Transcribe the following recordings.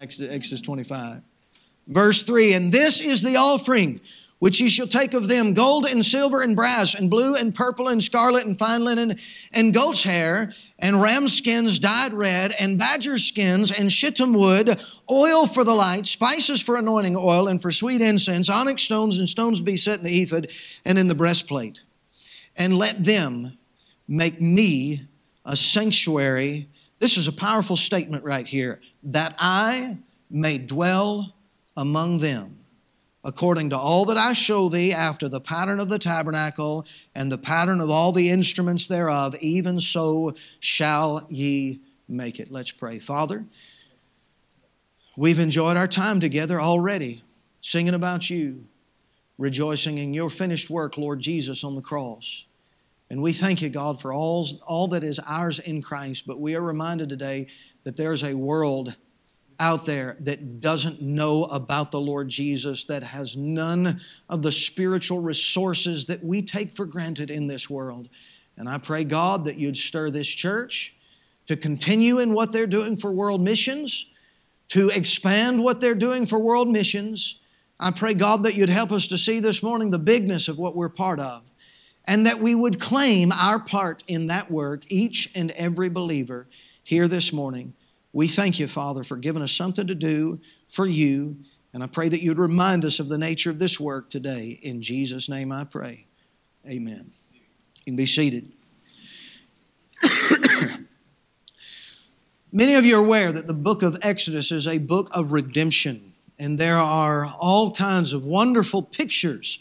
Exodus 25. Verse 3 And this is the offering which ye shall take of them gold and silver and brass and blue and purple and scarlet and fine linen and goat's hair and ram skins dyed red and badger skins and shittim wood, oil for the light, spices for anointing oil and for sweet incense, onyx stones and stones be set in the ephod and in the breastplate. And let them make me a sanctuary. This is a powerful statement right here that I may dwell among them according to all that I show thee after the pattern of the tabernacle and the pattern of all the instruments thereof, even so shall ye make it. Let's pray. Father, we've enjoyed our time together already, singing about you, rejoicing in your finished work, Lord Jesus, on the cross. And we thank you, God, for all, all that is ours in Christ. But we are reminded today that there's a world out there that doesn't know about the Lord Jesus, that has none of the spiritual resources that we take for granted in this world. And I pray, God, that you'd stir this church to continue in what they're doing for world missions, to expand what they're doing for world missions. I pray, God, that you'd help us to see this morning the bigness of what we're part of and that we would claim our part in that work, each and every believer here this morning. We thank you, Father, for giving us something to do for you. And I pray that you'd remind us of the nature of this work today. In Jesus' name I pray. Amen. You can be seated. Many of you are aware that the book of Exodus is a book of redemption, and there are all kinds of wonderful pictures.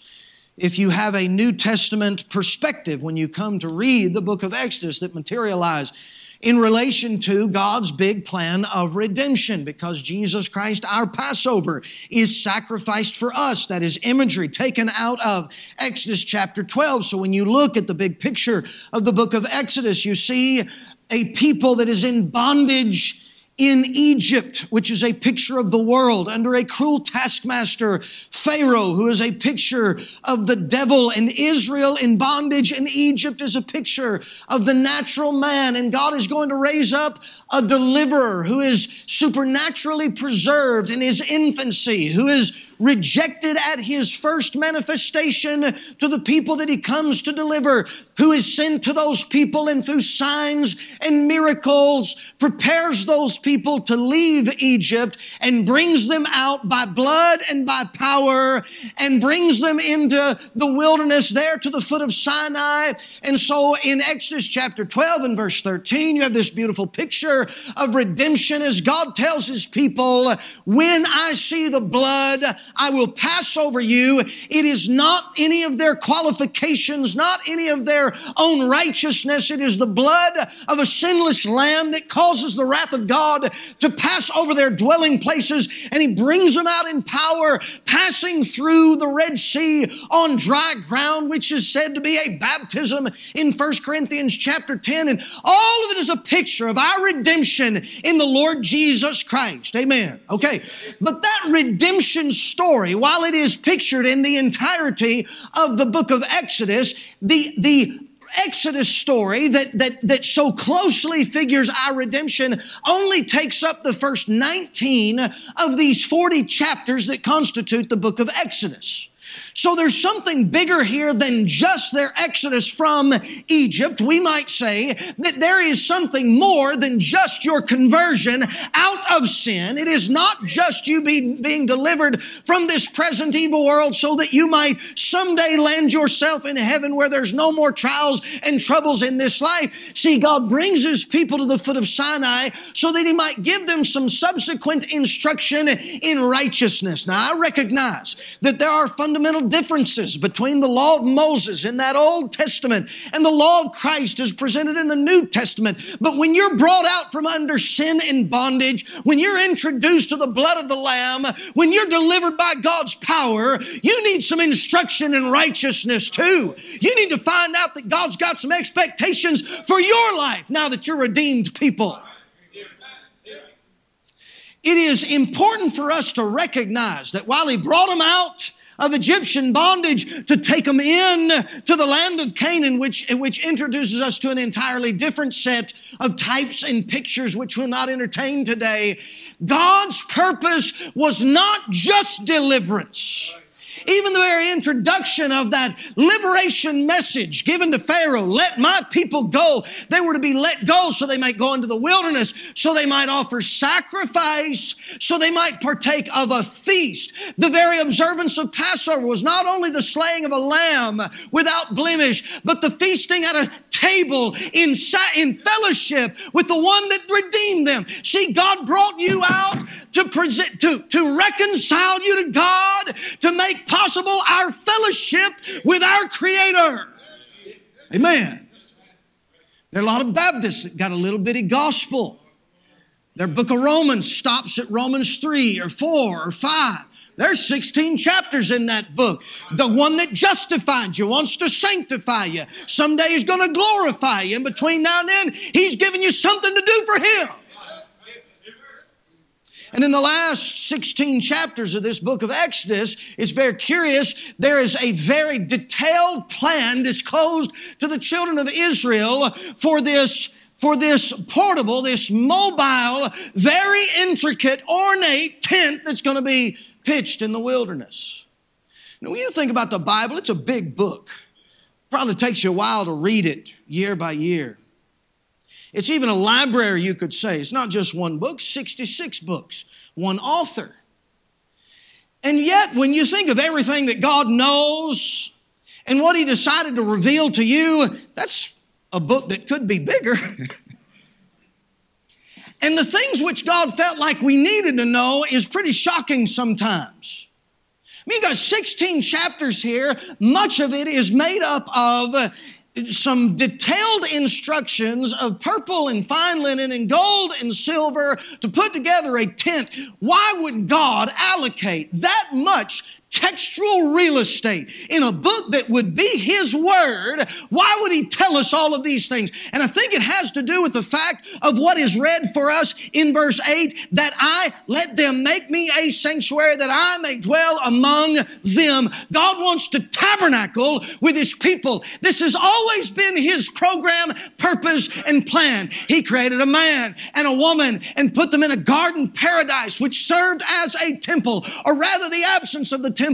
If you have a New Testament perspective when you come to read the book of Exodus that materialize in relation to God's big plan of redemption because Jesus Christ, our Passover, is sacrificed for us. That is imagery taken out of Exodus chapter 12. So when you look at the big picture of the book of Exodus, you see a people that is in bondage in Egypt, which is a picture of the world, under a cruel taskmaster, Pharaoh, who is a picture of the devil, and Israel in bondage in Egypt is a picture of the natural man. And God is going to raise up a deliverer who is supernaturally preserved in his infancy, who is rejected at his first manifestation to the people that he comes to deliver, who is sent to those people and through signs and miracles prepares those people to leave Egypt and brings them out by blood and by power and brings them into the wilderness there to the foot of Sinai. And so in Exodus chapter 12 and verse 13, you have this beautiful picture of redemption as God tells his people, when I see the blood, I will pass over you. It is not any of their qualifications, not any of their own righteousness. It is the blood of a sinless lamb that causes the wrath of God to pass over their dwelling places. And he brings them out in power, passing through the Red Sea on dry ground, which is said to be a baptism in 1 Corinthians chapter 10. And all of it is a picture of our redemption in the Lord Jesus Christ. Amen. Okay. But that redemption story story, while it is pictured in the entirety of the book of Exodus, the, the Exodus story that, that, that so closely figures our redemption only takes up the first 19 of these 40 chapters that constitute the book of Exodus. So there's something bigger here than just their exodus from Egypt. We might say that there is something more than just your conversion out of sin. It is not just you be, being delivered from this present evil world so that you might someday land yourself in heaven where there's no more trials and troubles in this life. See, God brings his people to the foot of Sinai so that he might give them some subsequent instruction in righteousness. Now, I recognize that there are fundamental fundamental differences between the law of Moses in that Old Testament and the law of Christ as presented in the New Testament. But when you're brought out from under sin and bondage, when you're introduced to the blood of the Lamb, when you're delivered by God's power, you need some instruction in righteousness too. You need to find out that God's got some expectations for your life now that you're redeemed people. It is important for us to recognize that while He brought them out, of Egyptian bondage to take them in to the land of Canaan, which, which introduces us to an entirely different set of types and pictures which we'll not entertain today. God's purpose was not just deliverance. Even the very introduction of that liberation message given to Pharaoh, let my people go. They were to be let go so they might go into the wilderness, so they might offer sacrifice, so they might partake of a feast. The very observance of Passover was not only the slaying of a lamb without blemish, but the feasting at a table in, in fellowship with the one that redeemed them. See, God brought you out to present, to, to reconcile you to God, to make possible our fellowship with our Creator. Amen. There are a lot of Baptists that got a little bitty gospel. Their book of Romans stops at Romans 3 or 4 or 5. There's 16 chapters in that book. The one that justifies you, wants to sanctify you. Someday he's going to glorify you. In between now and then, he's giving you something to do for him. And in the last 16 chapters of this book of Exodus, it's very curious. There is a very detailed plan disclosed to the children of Israel for this for this portable, this mobile, very intricate, ornate tent that's going to be pitched in the wilderness. Now, when you think about the Bible, it's a big book. Probably takes you a while to read it year by year. It's even a library, you could say. It's not just one book, 66 books, one author. And yet, when you think of everything that God knows and what He decided to reveal to you, that's a book that could be bigger. and the things which God felt like we needed to know is pretty shocking sometimes. I mean, you got 16 chapters here. Much of it is made up of some detailed instructions of purple and fine linen and gold and silver to put together a tent. Why would God allocate that much textual real estate in a book that would be His Word, why would He tell us all of these things? And I think it has to do with the fact of what is read for us in verse 8 that I let them make me a sanctuary that I may dwell among them. God wants to tabernacle with His people. This has always been His program, purpose, and plan. He created a man and a woman and put them in a garden paradise which served as a temple, or rather the absence of the temple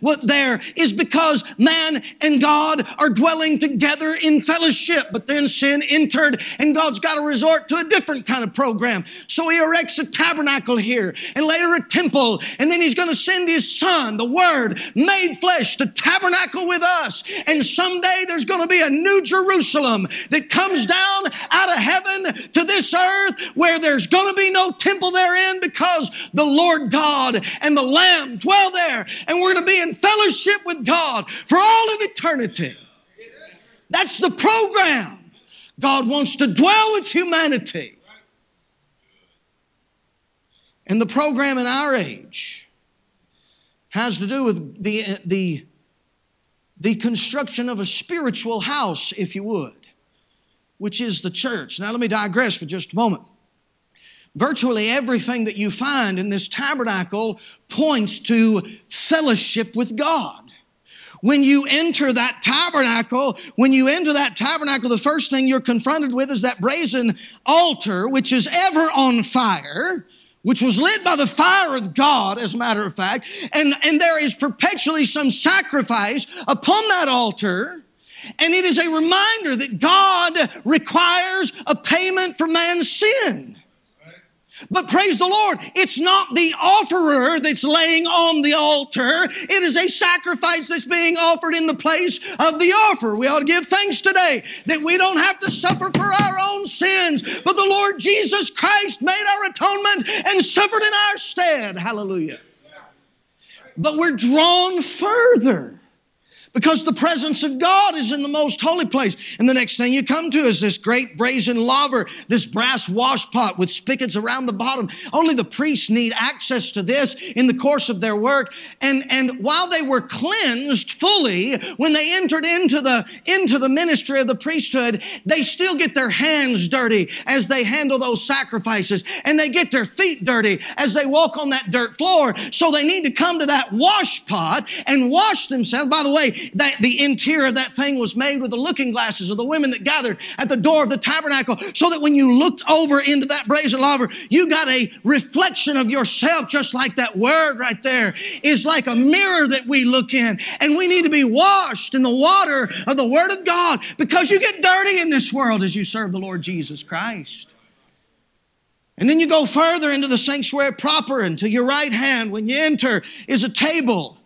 what there is because man and God are dwelling together in fellowship. But then sin entered and God's got to resort to a different kind of program. So he erects a tabernacle here and later a temple. And then he's going to send his son, the word made flesh to tabernacle with us. And someday there's going to be a new Jerusalem that comes down out of heaven to this earth where there's going to be no temple therein because the Lord God and the Lamb dwell there and we're going to be in fellowship with God for all of eternity. That's the program. God wants to dwell with humanity. And the program in our age has to do with the, the, the construction of a spiritual house, if you would, which is the church. Now, let me digress for just a moment. Virtually everything that you find in this tabernacle points to fellowship with God. When you enter that tabernacle, when you enter that tabernacle, the first thing you're confronted with is that brazen altar, which is ever on fire, which was lit by the fire of God, as a matter of fact. And, and there is perpetually some sacrifice upon that altar. And it is a reminder that God requires a payment for man's sin. But praise the Lord, it's not the offerer that's laying on the altar. It is a sacrifice that's being offered in the place of the offer. We ought to give thanks today that we don't have to suffer for our own sins, but the Lord Jesus Christ made our atonement and suffered in our stead. Hallelujah. But we're drawn further because the presence of God is in the most holy place. And the next thing you come to is this great brazen laver, this brass wash pot with spigots around the bottom. Only the priests need access to this in the course of their work. And, and while they were cleansed fully, when they entered into the, into the ministry of the priesthood, they still get their hands dirty as they handle those sacrifices and they get their feet dirty as they walk on that dirt floor. So they need to come to that wash pot and wash themselves. By the way, that the interior of that thing was made with the looking glasses of the women that gathered at the door of the tabernacle so that when you looked over into that brazen laver, you got a reflection of yourself, just like that word right there is like a mirror that we look in. And we need to be washed in the water of the word of God because you get dirty in this world as you serve the Lord Jesus Christ. And then you go further into the sanctuary proper, and to your right hand, when you enter, is a table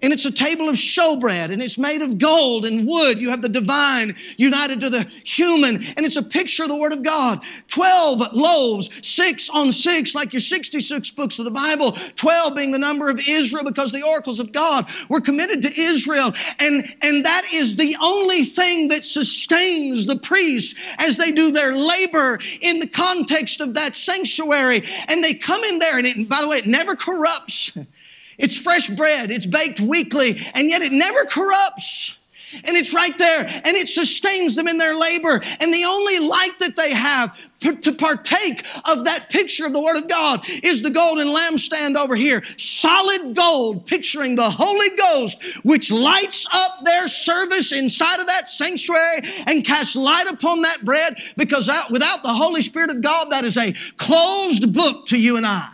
and it's a table of showbread and it's made of gold and wood. You have the divine united to the human and it's a picture of the Word of God. 12 loaves, six on six, like your 66 books of the Bible. 12 being the number of Israel because the oracles of God were committed to Israel. And, and that is the only thing that sustains the priests as they do their labor in the context of that sanctuary. And they come in there and it, by the way, it never corrupts. It's fresh bread. It's baked weekly, and yet it never corrupts. And it's right there, and it sustains them in their labor. And the only light that they have to partake of that picture of the Word of God is the golden lampstand over here. Solid gold, picturing the Holy Ghost, which lights up their service inside of that sanctuary and casts light upon that bread, because without the Holy Spirit of God, that is a closed book to you and I.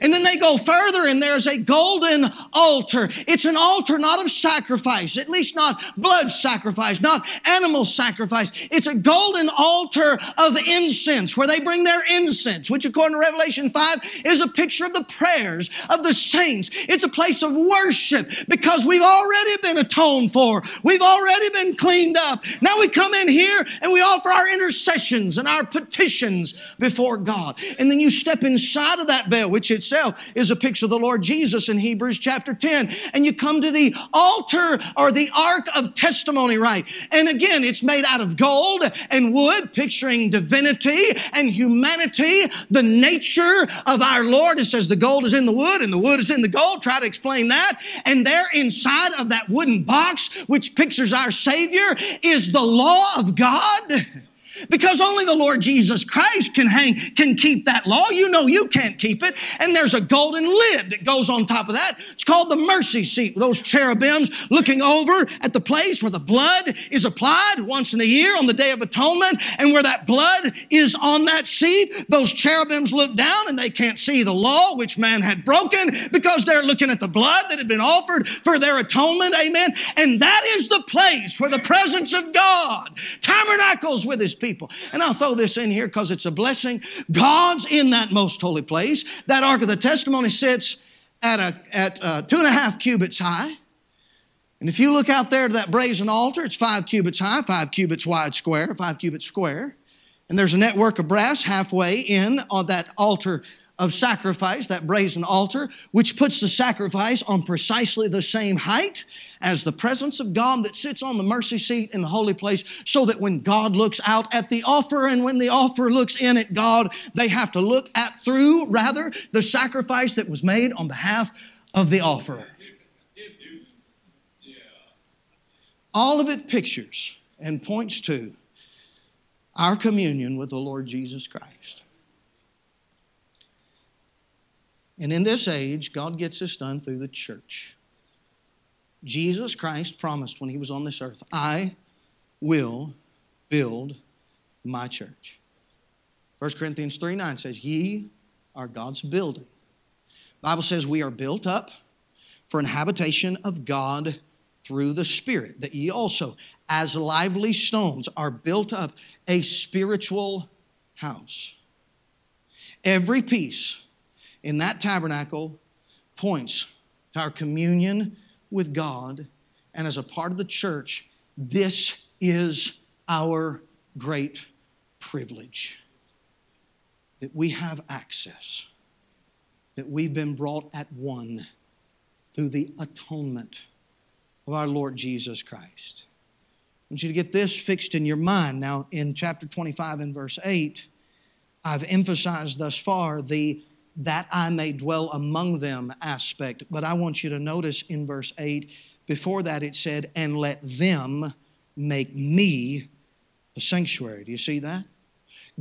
And then they go further and there's a golden altar. It's an altar not of sacrifice, at least not blood sacrifice, not animal sacrifice. It's a golden altar of incense where they bring their incense, which according to Revelation 5 is a picture of the prayers of the saints. It's a place of worship because we've already been atoned for. We've already been cleaned up. Now we come in here and we offer our intercessions and our petitions before God. And then you step inside of that veil, which is itself is a picture of the Lord Jesus in Hebrews chapter 10. And you come to the altar or the ark of testimony, right? And again, it's made out of gold and wood, picturing divinity and humanity, the nature of our Lord. It says the gold is in the wood and the wood is in the gold. Try to explain that. And there inside of that wooden box, which pictures our Savior, is the law of God. Because only the Lord Jesus Christ can hang, can keep that law. You know you can't keep it. And there's a golden lid that goes on top of that. It's called the mercy seat. Those cherubims looking over at the place where the blood is applied once in a year on the Day of Atonement. And where that blood is on that seat, those cherubims look down and they can't see the law which man had broken because they're looking at the blood that had been offered for their atonement. Amen. And that is the place where the presence of God tabernacles with his people people. And I'll throw this in here because it's a blessing. God's in that most holy place. That Ark of the Testimony sits at, a, at uh, two and a half cubits high. And if you look out there to that brazen altar, it's five cubits high, five cubits wide square, five cubits square. And there's a network of brass halfway in on that altar of sacrifice, that brazen altar, which puts the sacrifice on precisely the same height as the presence of God that sits on the mercy seat in the holy place, so that when God looks out at the offer and when the offer looks in at God, they have to look at through, rather, the sacrifice that was made on behalf of the offerer. All of it pictures and points to our communion with the Lord Jesus Christ. And in this age, God gets this done through the church. Jesus Christ promised when he was on this earth, I will build my church. 1 Corinthians 3 9 says, Ye are God's building. Bible says we are built up for an habitation of God through the Spirit, that ye also, as lively stones, are built up a spiritual house. Every piece in that tabernacle points to our communion with God. And as a part of the church, this is our great privilege that we have access, that we've been brought at one through the atonement of our Lord Jesus Christ. I want you to get this fixed in your mind. Now, in chapter 25 and verse 8, I've emphasized thus far the that I may dwell among them aspect. But I want you to notice in verse 8, before that it said, and let them make me a sanctuary. Do you see that?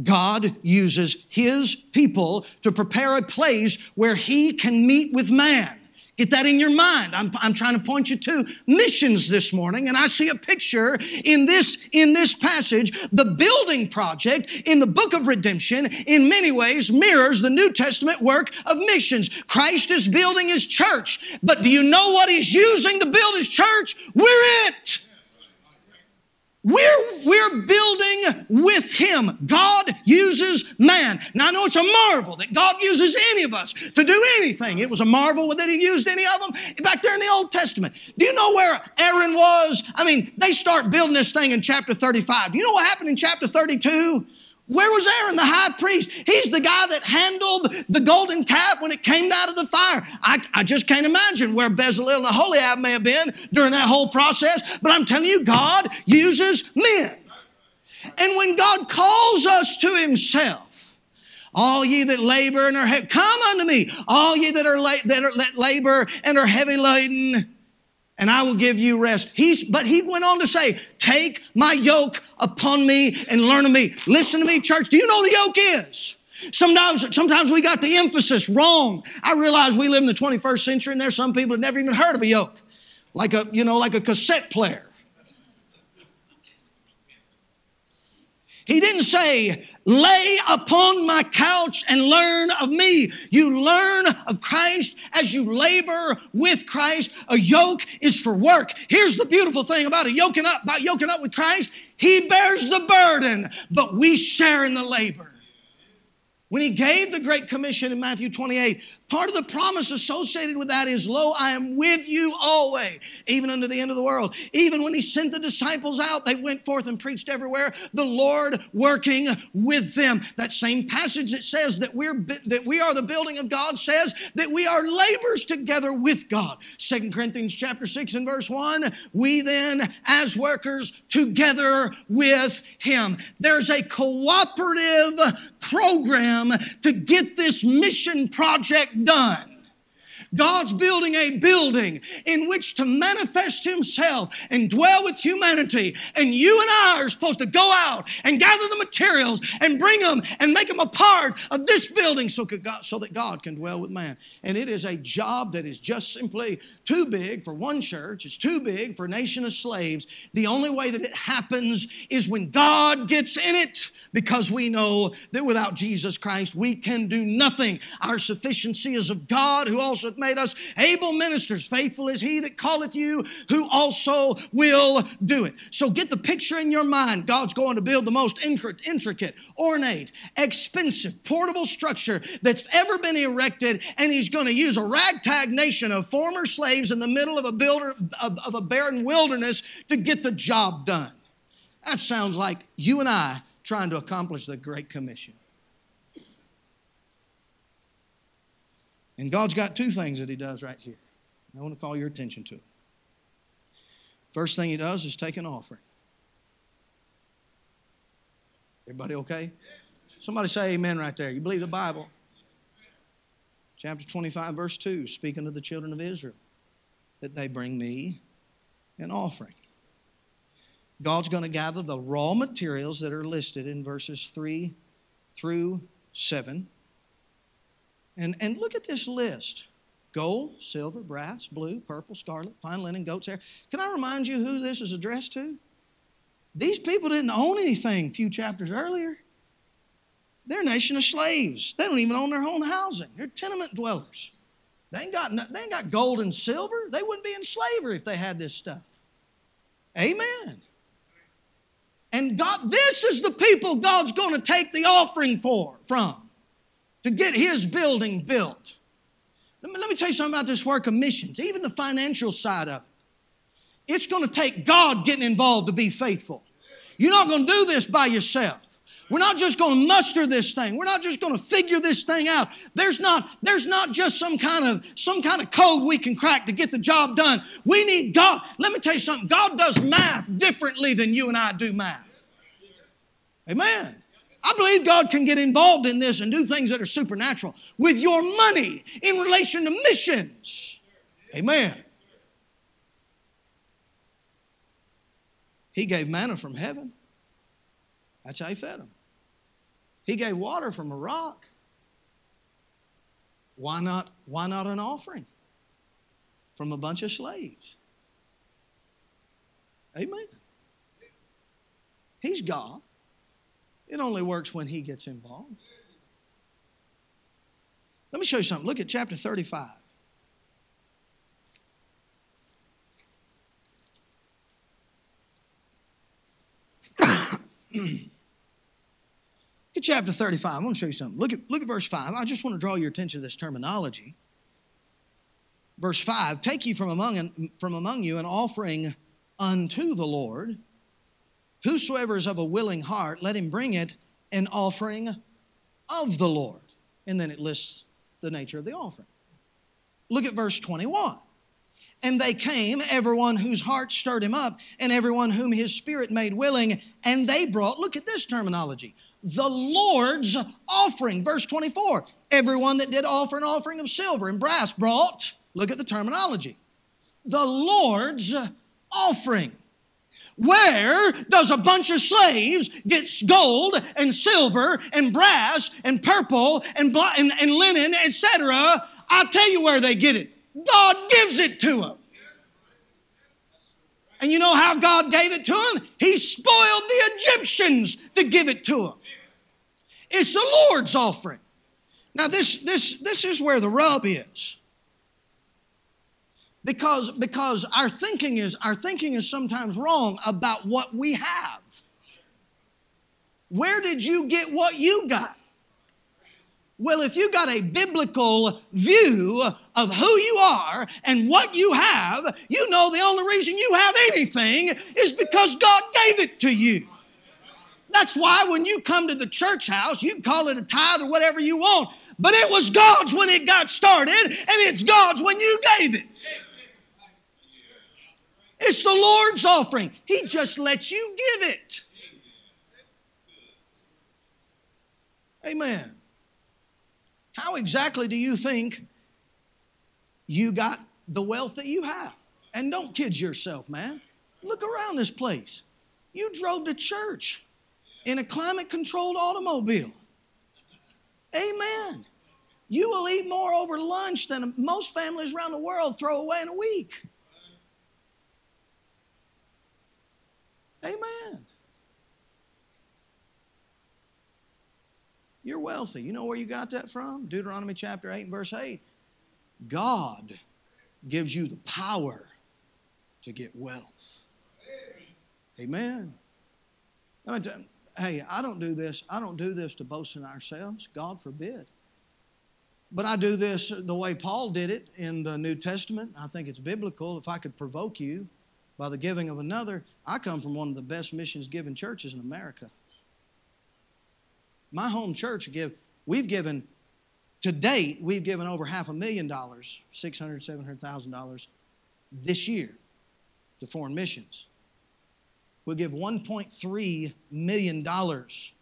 God uses His people to prepare a place where He can meet with man. Get that in your mind. I'm, I'm trying to point you to missions this morning, and I see a picture in this, in this passage. The building project in the book of redemption, in many ways, mirrors the New Testament work of missions. Christ is building his church, but do you know what he's using to build his church? We're it. We're, we're building with Him. God uses man. Now I know it's a marvel that God uses any of us to do anything. It was a marvel that He used any of them back there in the Old Testament. Do you know where Aaron was? I mean, they start building this thing in chapter 35. Do you know what happened in chapter 32? Where was Aaron, the high priest? He's the guy that handled the golden calf when it came out of the fire. I, I just can't imagine where Bezalel and Aholiab may have been during that whole process, but I'm telling you, God uses men. And when God calls us to himself, all ye that labor and are heavy, come unto me. All ye that are, la- that are that labor and are heavy laden, and I will give you rest. He's, but he went on to say, take my yoke upon me and learn of me. Listen to me, church. Do you know a yoke is? Sometimes, sometimes we got the emphasis wrong. I realize we live in the 21st century and there's some people that never even heard of a yoke. Like a, you know, like a cassette player. He didn't say, lay upon my couch and learn of me. You learn of Christ as you labor with Christ. A yoke is for work. Here's the beautiful thing about a yoking up, about yoking up with Christ. He bears the burden, but we share in the labor. When he gave the Great Commission in Matthew 28, part of the promise associated with that is, Lo, I am with you always, even unto the end of the world. Even when he sent the disciples out, they went forth and preached everywhere, the Lord working with them. That same passage that says that we're that we are the building of God says that we are laborers together with God. Second Corinthians chapter 6 and verse 1, we then as workers together with him. There's a cooperative program to get this mission project done. God's building a building in which to manifest Himself and dwell with humanity. And you and I are supposed to go out and gather the materials and bring them and make them a part of this building so, God, so that God can dwell with man. And it is a job that is just simply too big for one church, it's too big for a nation of slaves. The only way that it happens is when God gets in it because we know that without Jesus Christ we can do nothing. Our sufficiency is of God who also made us able ministers. Faithful is he that calleth you, who also will do it. So get the picture in your mind. God's going to build the most intricate, ornate, expensive, portable structure that's ever been erected, and he's going to use a ragtag nation of former slaves in the middle of a builder of, of a barren wilderness to get the job done. That sounds like you and I trying to accomplish the Great Commission. And God's got two things that He does right here. I want to call your attention to it. First thing He does is take an offering. Everybody okay? Somebody say amen right there. You believe the Bible? Chapter 25, verse 2, speaking to the children of Israel, that they bring me an offering. God's going to gather the raw materials that are listed in verses 3 through 7 and, and look at this list gold, silver, brass, blue, purple, scarlet, fine linen, goat's hair. Can I remind you who this is addressed to? These people didn't own anything a few chapters earlier. They're a nation of slaves. They don't even own their own housing. They're tenement dwellers. They ain't got, they ain't got gold and silver. They wouldn't be in slavery if they had this stuff. Amen. And God, this is the people God's going to take the offering for from to get his building built. Let me, let me tell you something about this work of missions, even the financial side of it. It's going to take God getting involved to be faithful. You're not going to do this by yourself. We're not just going to muster this thing. We're not just going to figure this thing out. There's not, there's not just some kind of some kind of code we can crack to get the job done. We need God. Let me tell you something. God does math differently than you and I do math. Amen. I believe God can get involved in this and do things that are supernatural with your money in relation to missions. Amen. He gave manna from heaven. That's how he fed them. He gave water from a rock. Why not, why not an offering from a bunch of slaves? Amen. He's God. It only works when He gets involved. Let me show you something. Look at chapter 35. Get chapter 35. I want to show you something. Look at, look at verse 5. I just want to draw your attention to this terminology. Verse 5 Take ye from among, from among you an offering unto the Lord. Whosoever is of a willing heart, let him bring it an offering of the Lord. And then it lists the nature of the offering. Look at verse 21. And they came, everyone whose heart stirred him up, and everyone whom his spirit made willing, and they brought, look at this terminology, the Lord's offering. Verse 24 everyone that did offer an offering of silver and brass brought, look at the terminology, the Lord's offering. Where does a bunch of slaves get gold and silver and brass and purple and, and, and linen, etc.? I'll tell you where they get it. God gives it to them. And you know how God gave it to them? He spoiled the Egyptians to give it to them. It's the Lord's offering. Now, this, this, this is where the rub is. Because, because our thinking is our thinking is sometimes wrong about what we have. Where did you get what you got? Well, if you got a biblical view of who you are and what you have, you know the only reason you have anything is because God gave it to you. That's why when you come to the church house, you call it a tithe or whatever you want, but it was God's when it got started, and it's God's when you gave it. It's the Lord's offering. He just lets you give it. Amen. How exactly do you think you got the wealth that you have? And don't kid yourself, man. Look around this place. You drove to church in a climate controlled automobile. Amen. You will eat more over lunch than most families around the world throw away in a week. Amen. You're wealthy. You know where you got that from? Deuteronomy chapter 8 and verse 8. God gives you the power to get wealth. Amen. Hey, I don't do this. I don't do this to boast in ourselves. God forbid. But I do this the way Paul did it in the New Testament. I think it's biblical. If I could provoke you by the giving of another, I come from one of the best missions given churches in America. My home church give we've given to date we've given over half a million dollars, six hundred, seven hundred thousand dollars this year to foreign missions. We'll give 1.3 million dollars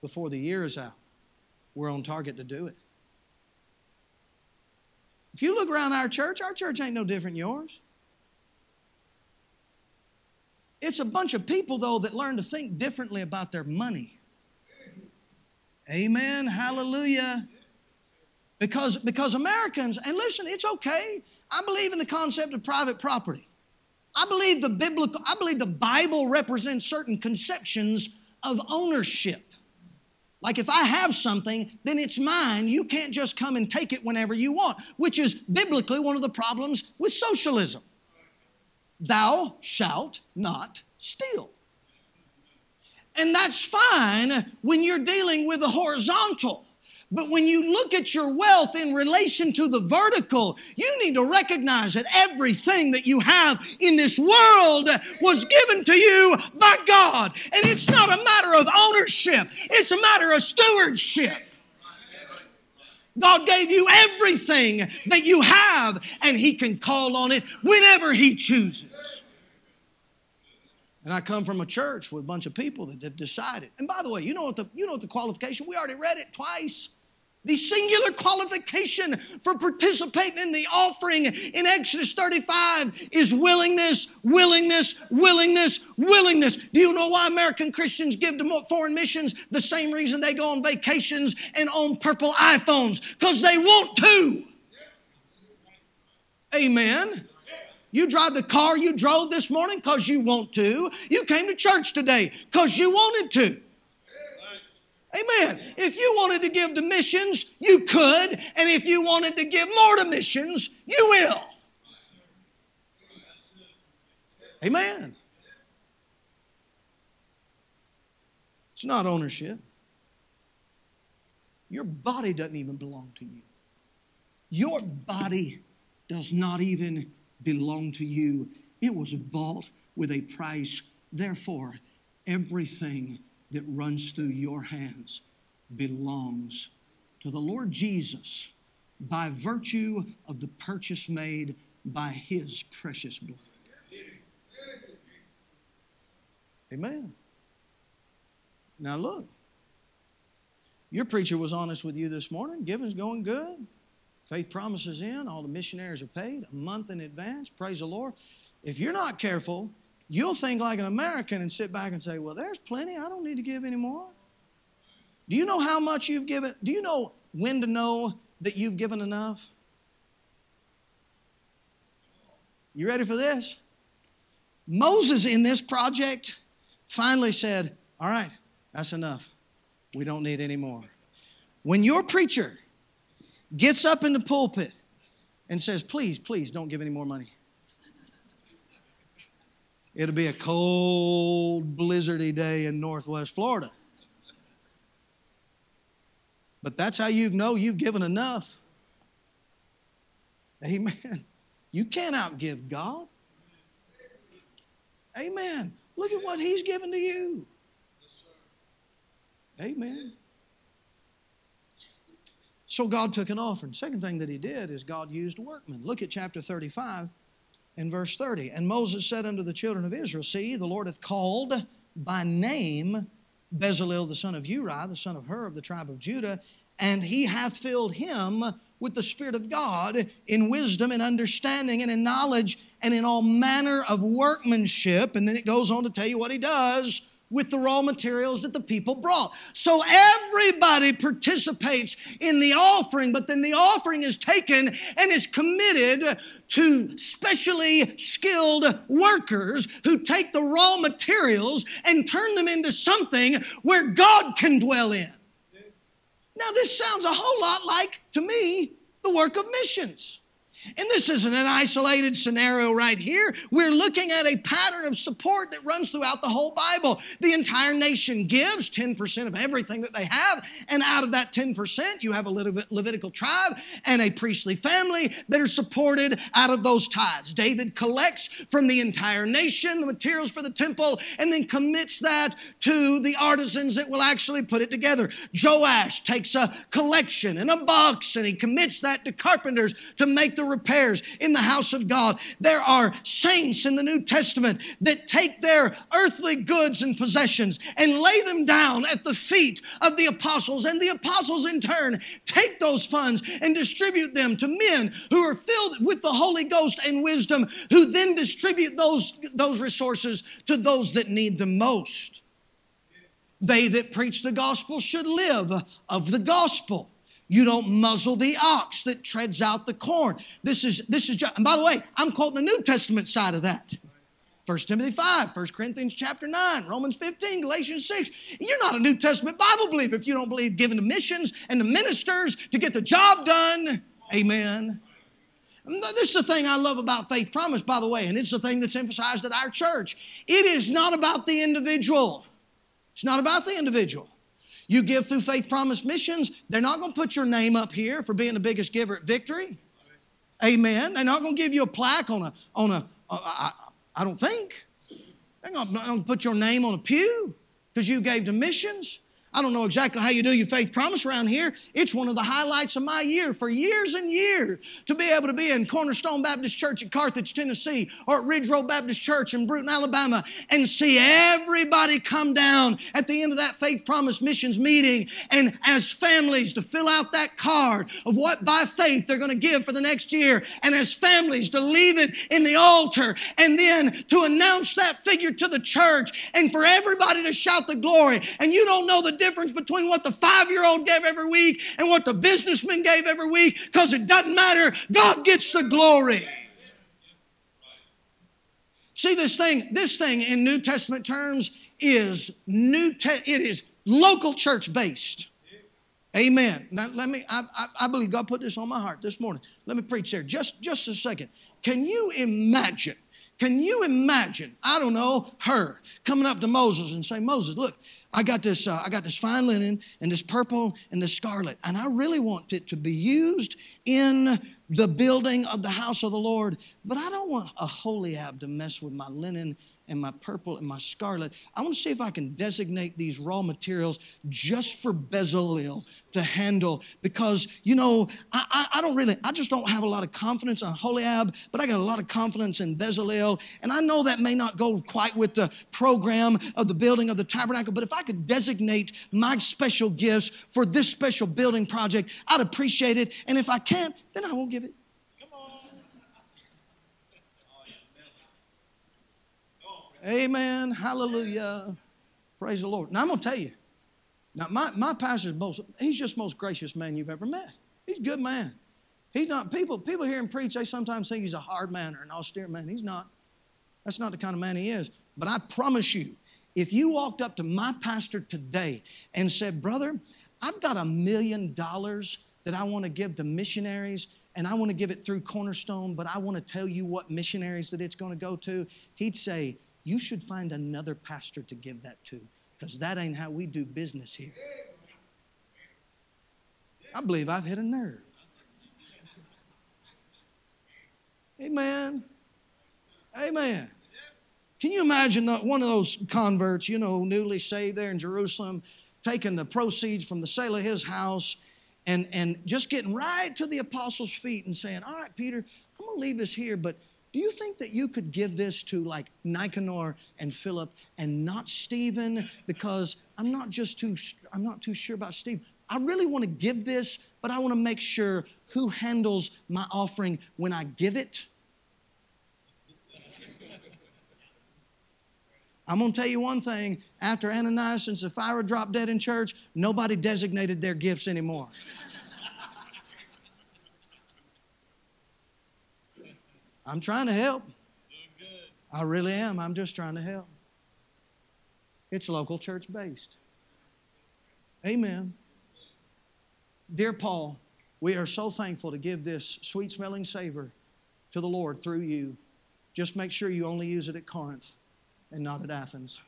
before the year is out. We're on target to do it. If you look around our church, our church ain't no different than yours. It's a bunch of people, though, that learn to think differently about their money. Amen. Hallelujah. Because, because Americans, and listen, it's okay. I believe in the concept of private property. I believe the biblical, I believe the Bible represents certain conceptions of ownership. Like if I have something, then it's mine. You can't just come and take it whenever you want, which is biblically one of the problems with socialism. Thou shalt not steal. And that's fine when you're dealing with the horizontal. But when you look at your wealth in relation to the vertical, you need to recognize that everything that you have in this world was given to you by God. And it's not a matter of ownership, it's a matter of stewardship. God gave you everything that you have, and He can call on it whenever He chooses. And I come from a church with a bunch of people that have decided. And by the way, you know what the you know what the qualification? We already read it twice. The singular qualification for participating in the offering in Exodus 35 is willingness, willingness, willingness, willingness. Do you know why American Christians give to foreign missions? The same reason they go on vacations and own purple iPhones, because they want to. Amen. You drive the car you drove this morning because you want to. You came to church today because you wanted to. Amen. If you wanted to give to missions, you could. And if you wanted to give more to missions, you will. Amen. It's not ownership. Your body doesn't even belong to you. Your body does not even belong to you. It was bought with a price. Therefore, everything that runs through your hands belongs to the Lord Jesus by virtue of the purchase made by his precious blood. Amen. Now look, your preacher was honest with you this morning. Giving's going good. Faith promises in. All the missionaries are paid a month in advance. Praise the Lord. If you're not careful, You'll think like an American and sit back and say, Well, there's plenty. I don't need to give anymore. Do you know how much you've given? Do you know when to know that you've given enough? You ready for this? Moses in this project finally said, All right, that's enough. We don't need any more. When your preacher gets up in the pulpit and says, Please, please don't give any more money. It'll be a cold, blizzardy day in northwest Florida. But that's how you know you've given enough. Amen. You can't outgive God. Amen. Look at what He's given to you. Amen. So God took an offering. Second thing that He did is God used workmen. Look at chapter 35 in verse 30. And Moses said unto the children of Israel, See, the Lord hath called by name Bezalel the son of Uri, the son of Hur of the tribe of Judah, and he hath filled him with the Spirit of God in wisdom and understanding and in knowledge and in all manner of workmanship. And then it goes on to tell you what he does with the raw materials that the people brought. So everybody participates in the offering, but then the offering is taken and is committed to specially skilled workers who take the raw materials and turn them into something where God can dwell in. Now, this sounds a whole lot like, to me, the work of missions. And this isn't an isolated scenario right here. We're looking at a pattern of support that runs throughout the whole Bible. The entire nation gives 10% of everything that they have. And out of that 10%, you have a Levitical tribe and a priestly family that are supported out of those tithes. David collects from the entire nation the materials for the temple and then commits that to the artisans that will actually put it together. Joash takes a collection in a box and he commits that to carpenters to make the repairs in the house of God. There are saints in the New Testament that take their earthly goods and possessions and lay them down at the feet of the apostles. And the apostles, in turn, take those funds and distribute them to men who are filled with the Holy Ghost and wisdom, who then distribute those, those resources to those that need them most. They that preach the gospel should live of the gospel. You don't muzzle the ox that treads out the corn. This is, this is, and by the way, I'm quoting the New Testament side of that. 1 Timothy 5, 1 Corinthians chapter 9, Romans 15, Galatians 6. You're not a New Testament Bible believer if you don't believe giving to missions and the ministers to get the job done. Amen. This is the thing I love about faith promise, by the way, and it's the thing that's emphasized at our church. It is not about the individual. It's not about the individual. You give through Faith Promise Missions, they're not going to put your name up here for being the biggest giver at Victory. Amen. They're not going to give you a plaque on a, on a. I, I don't think. They're not going to put your name on a pew because you gave to missions. I don't know exactly how you do your faith promise around here. It's one of the highlights of my year for years and years to be able to be in Cornerstone Baptist Church at Carthage, Tennessee, or at Ridge Road Baptist Church in Brewton, Alabama, and see everybody come down at the end of that faith promise missions meeting and as families to fill out that card of what by faith they're going to give for the next year, and as families to leave it in the altar, and then to announce that figure to the church, and for everybody to shout the glory. And you don't know the difference between what the five year old gave every week and what the businessman gave every week because it doesn't matter. God gets the glory. See this thing, this thing in New Testament terms is new te- it is local church based. Amen. Now let me I, I, I believe God put this on my heart this morning. Let me preach there just just a second. Can you imagine? Can you imagine? I don't know her coming up to Moses and say, Moses, look, I got this, uh, I got this fine linen and this purple and this scarlet, and I really want it to be used in the building of the house of the Lord. But I don't want Aholiab to mess with my linen and my purple and my scarlet. I want to see if I can designate these raw materials just for Bezalel to handle because, you know, I, I, I, don't really, I just don't have a lot of confidence on Holiab, but I got a lot of confidence in Bezalel. And I know that may not go quite with the program of the building of the tabernacle, but if I could designate my special gifts for this special building project, I'd appreciate it. And if I can't, then I won't give it. Amen. Hallelujah. Praise the Lord. Now I'm going to tell you. Now my, my pastor's most, he's just most gracious man you've ever met. He's a good man. He's not, people, people hear him preach, they sometimes think he's a hard man or an austere man. He's not. That's not the kind of man he is. But I promise you, if you walked up to my pastor today and said, Brother, I've got a million dollars that I want to give to missionaries and I want to give it through Cornerstone, but I want to tell you what missionaries that it's going to go to, he'd say, you should find another pastor to give that to because that ain't how we do business here. I believe I've hit a nerve. Amen. Amen. Can you imagine one of those converts, you know, newly saved there in Jerusalem, taking the proceeds from the sale of his house and, and just getting right to the apostles' feet and saying, All right, Peter, I'm going to leave this here, but do you think that you could give this to like Nicanor and Philip and not Stephen? Because I'm not just too I'm not too sure about Stephen. I really want to give this, but I want to make sure who handles my offering when I give it. I'm going to tell you one thing. After Ananias and Sapphira dropped dead in church, nobody designated their gifts anymore. I'm trying to help. I really am. I'm just trying to help. It's local church based. Amen. Dear Paul, we are so thankful to give this sweet smelling savor to the Lord through you. Just make sure you only use it at Corinth and not at Athens.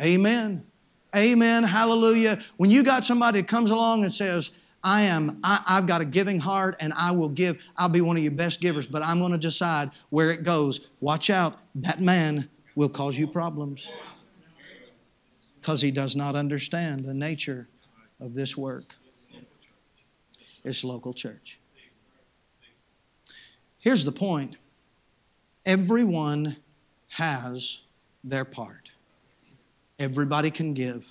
Amen. Amen. Hallelujah. When you got somebody that comes along and says, I am, I, have got a giving heart and I will give. I'll be one of your best givers, but I'm going to decide where it goes. Watch out, that man will cause you problems because he does not understand the nature of this work. It's local church. Here's the point everyone has their part, everybody can give.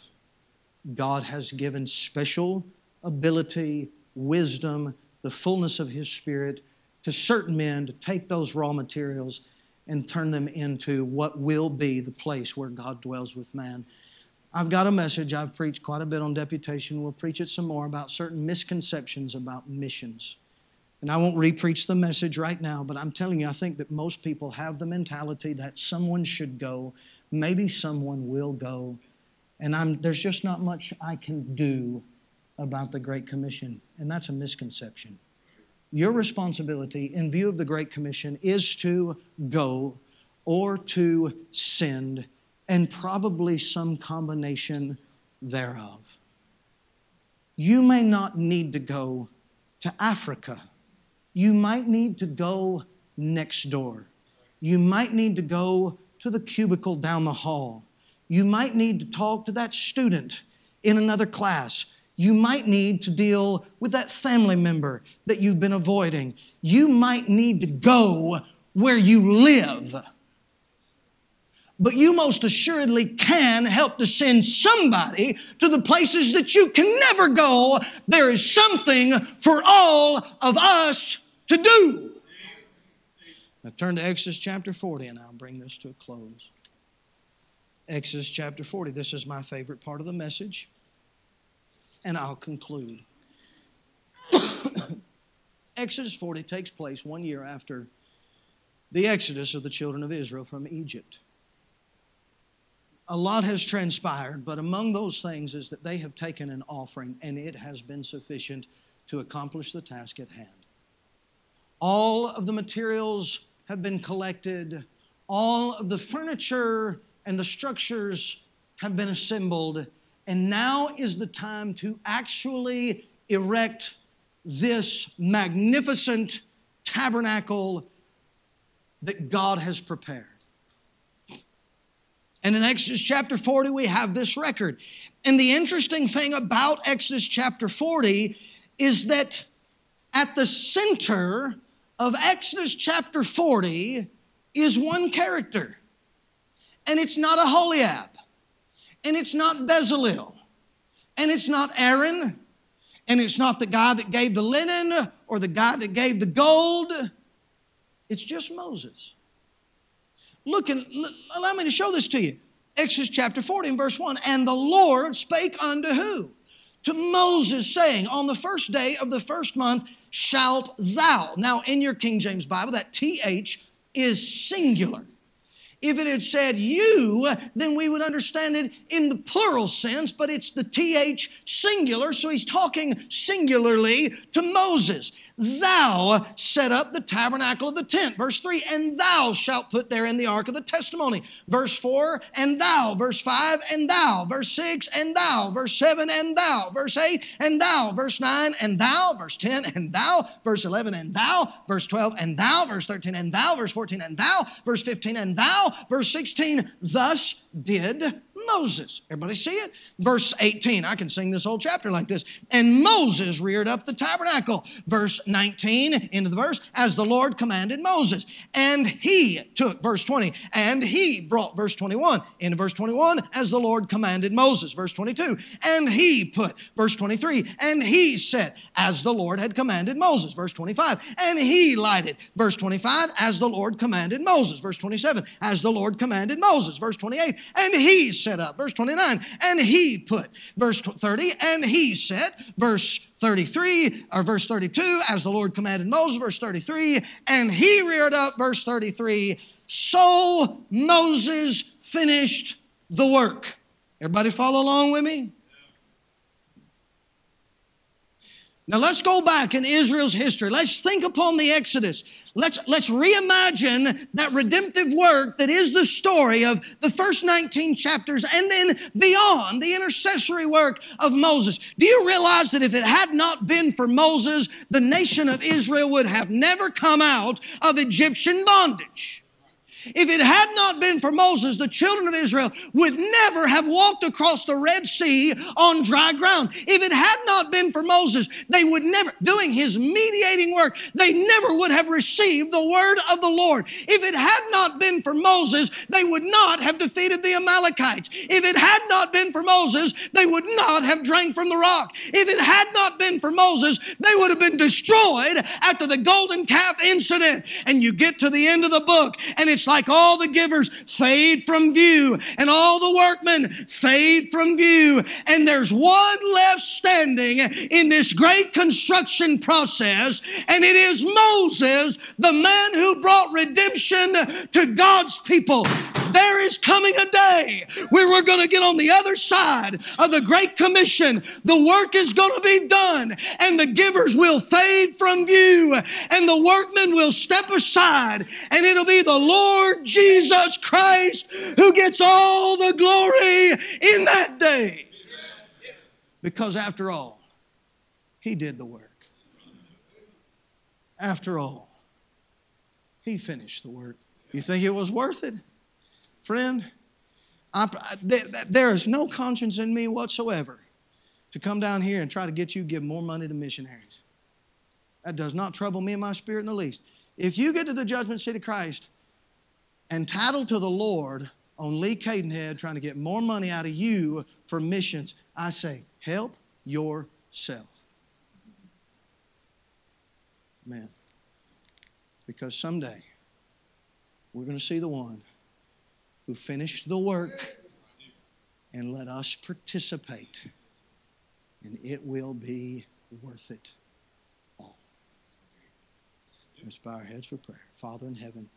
God has given special ability, wisdom, the fullness of His Spirit to certain men to take those raw materials and turn them into what will be the place where God dwells with man. I've got a message. I've preached quite a bit on deputation. We'll preach it some more about certain misconceptions about missions. And I won't repreach the message right now, but I'm telling you, I think that most people have the mentality that someone should go, maybe someone will go, and I'm, there's just not much I can do about the Great Commission, and that's a misconception. Your responsibility, in view of the Great Commission, is to go or to send and probably some combination thereof. You may not need to go to Africa. You might need to go next door. You might need to go to the cubicle down the hall. You might need to talk to that student in another class. You might need to deal with that family member that you've been avoiding. You might need to go where you live. But you most assuredly can help to send somebody to the places that you can never go. There is something for all of us to do. Now turn to Exodus chapter 40 and I'll bring this to a close. Exodus chapter 40. This is my favorite part of the message and I'll conclude. Exodus 40 takes place one year after the exodus of the children of Israel from Egypt. A lot has transpired, but among those things is that they have taken an offering and it has been sufficient to accomplish the task at hand. All of the materials have been collected, all of the furniture and the structures have been assembled, and now is the time to actually erect this magnificent tabernacle that God has prepared. And in Exodus chapter 40, we have this record. And the interesting thing about Exodus chapter 40 is that at the center of Exodus chapter 40 is one character. And it's not a Aholiab and it's not Bezalel, and it's not Aaron, and it's not the guy that gave the linen or the guy that gave the gold. It's just Moses. Look and allow me to show this to you. Exodus chapter 40 and verse 1. And the Lord spake unto who? To Moses, saying, On the first day of the first month shalt thou. Now, in your King James Bible, that TH is singular. If it had said you, then we would understand it in the plural sense, but it's the TH singular, so he's talking singularly to Moses. Thou set up the tabernacle of the tent. Verse 3, and thou shalt put therein the ark of the testimony. Verse 4, and thou. Verse 5, and thou. Verse 6, and thou. Verse 7, and thou. Verse 8, and thou. Verse 9, and thou. Verse 10, and thou. Verse 11, and thou. Verse 12, and thou. Verse 13, and thou. Verse 14, and thou. Verse 15, and thou. Verse 16, thus did Moses. Everybody see it? Verse 18. I can sing this whole chapter like this. And Moses reared up the tabernacle. Verse 19, into the verse, as the Lord commanded Moses. And he took, verse 20, and he brought, verse 21, into verse 21, as the Lord commanded Moses. Verse 22, and he put, verse 23, and he set, as the Lord had commanded Moses. Verse 25, and he lighted. Verse 25, as the Lord commanded Moses. Verse 27, as the Lord commanded Moses. Verse 28, and he set up. Verse 29, and he put. Verse 30, and he set. Verse 33, or verse 32, as the Lord commanded Moses. Verse 33, and he reared up. Verse 33, so Moses finished the work. Everybody follow along with me? Now let's go back in Israel's history. Let's think upon the Exodus. Let's, let's reimagine that redemptive work that is the story of the first 19 chapters and then beyond the intercessory work of Moses. Do you realize that if it had not been for Moses, the nation of Israel would have never come out of Egyptian bondage? If it had not been for Moses, the children of Israel would never have walked across the Red Sea on dry ground. If it had not been for Moses, they would never, doing his mediating work, they never would have received the word of the Lord. If it had not been for Moses, they would not have defeated the Amalekites. If it had not been for Moses, they would not have drank from the rock. If it had not been for Moses, they would have been destroyed after the golden calf incident. And you get to the end of the book, and it's like, like all the givers fade from view and all the workmen fade from view. And there's one left standing in this great construction process, and it is Moses, the man who brought redemption to God's people. There is coming a day where we're going to get on the other side of the Great Commission. The work is going to be done, and the givers will fade from view, and the workmen will step aside, and it'll be the Lord Jesus Christ who gets all the glory in that day. Because after all, He did the work. After all, He finished the work. You think it was worth it? Friend, I, there is no conscience in me whatsoever to come down here and try to get you to give more money to missionaries. That does not trouble me in my spirit in the least. If you get to the judgment seat of Christ tattle to the Lord on Lee Cadenhead trying to get more money out of you for missions, I say, help yourself. Man. Because someday we're going to see the one who finished the work and let us participate, and it will be worth it all. Let's bow our heads for prayer. Father in heaven,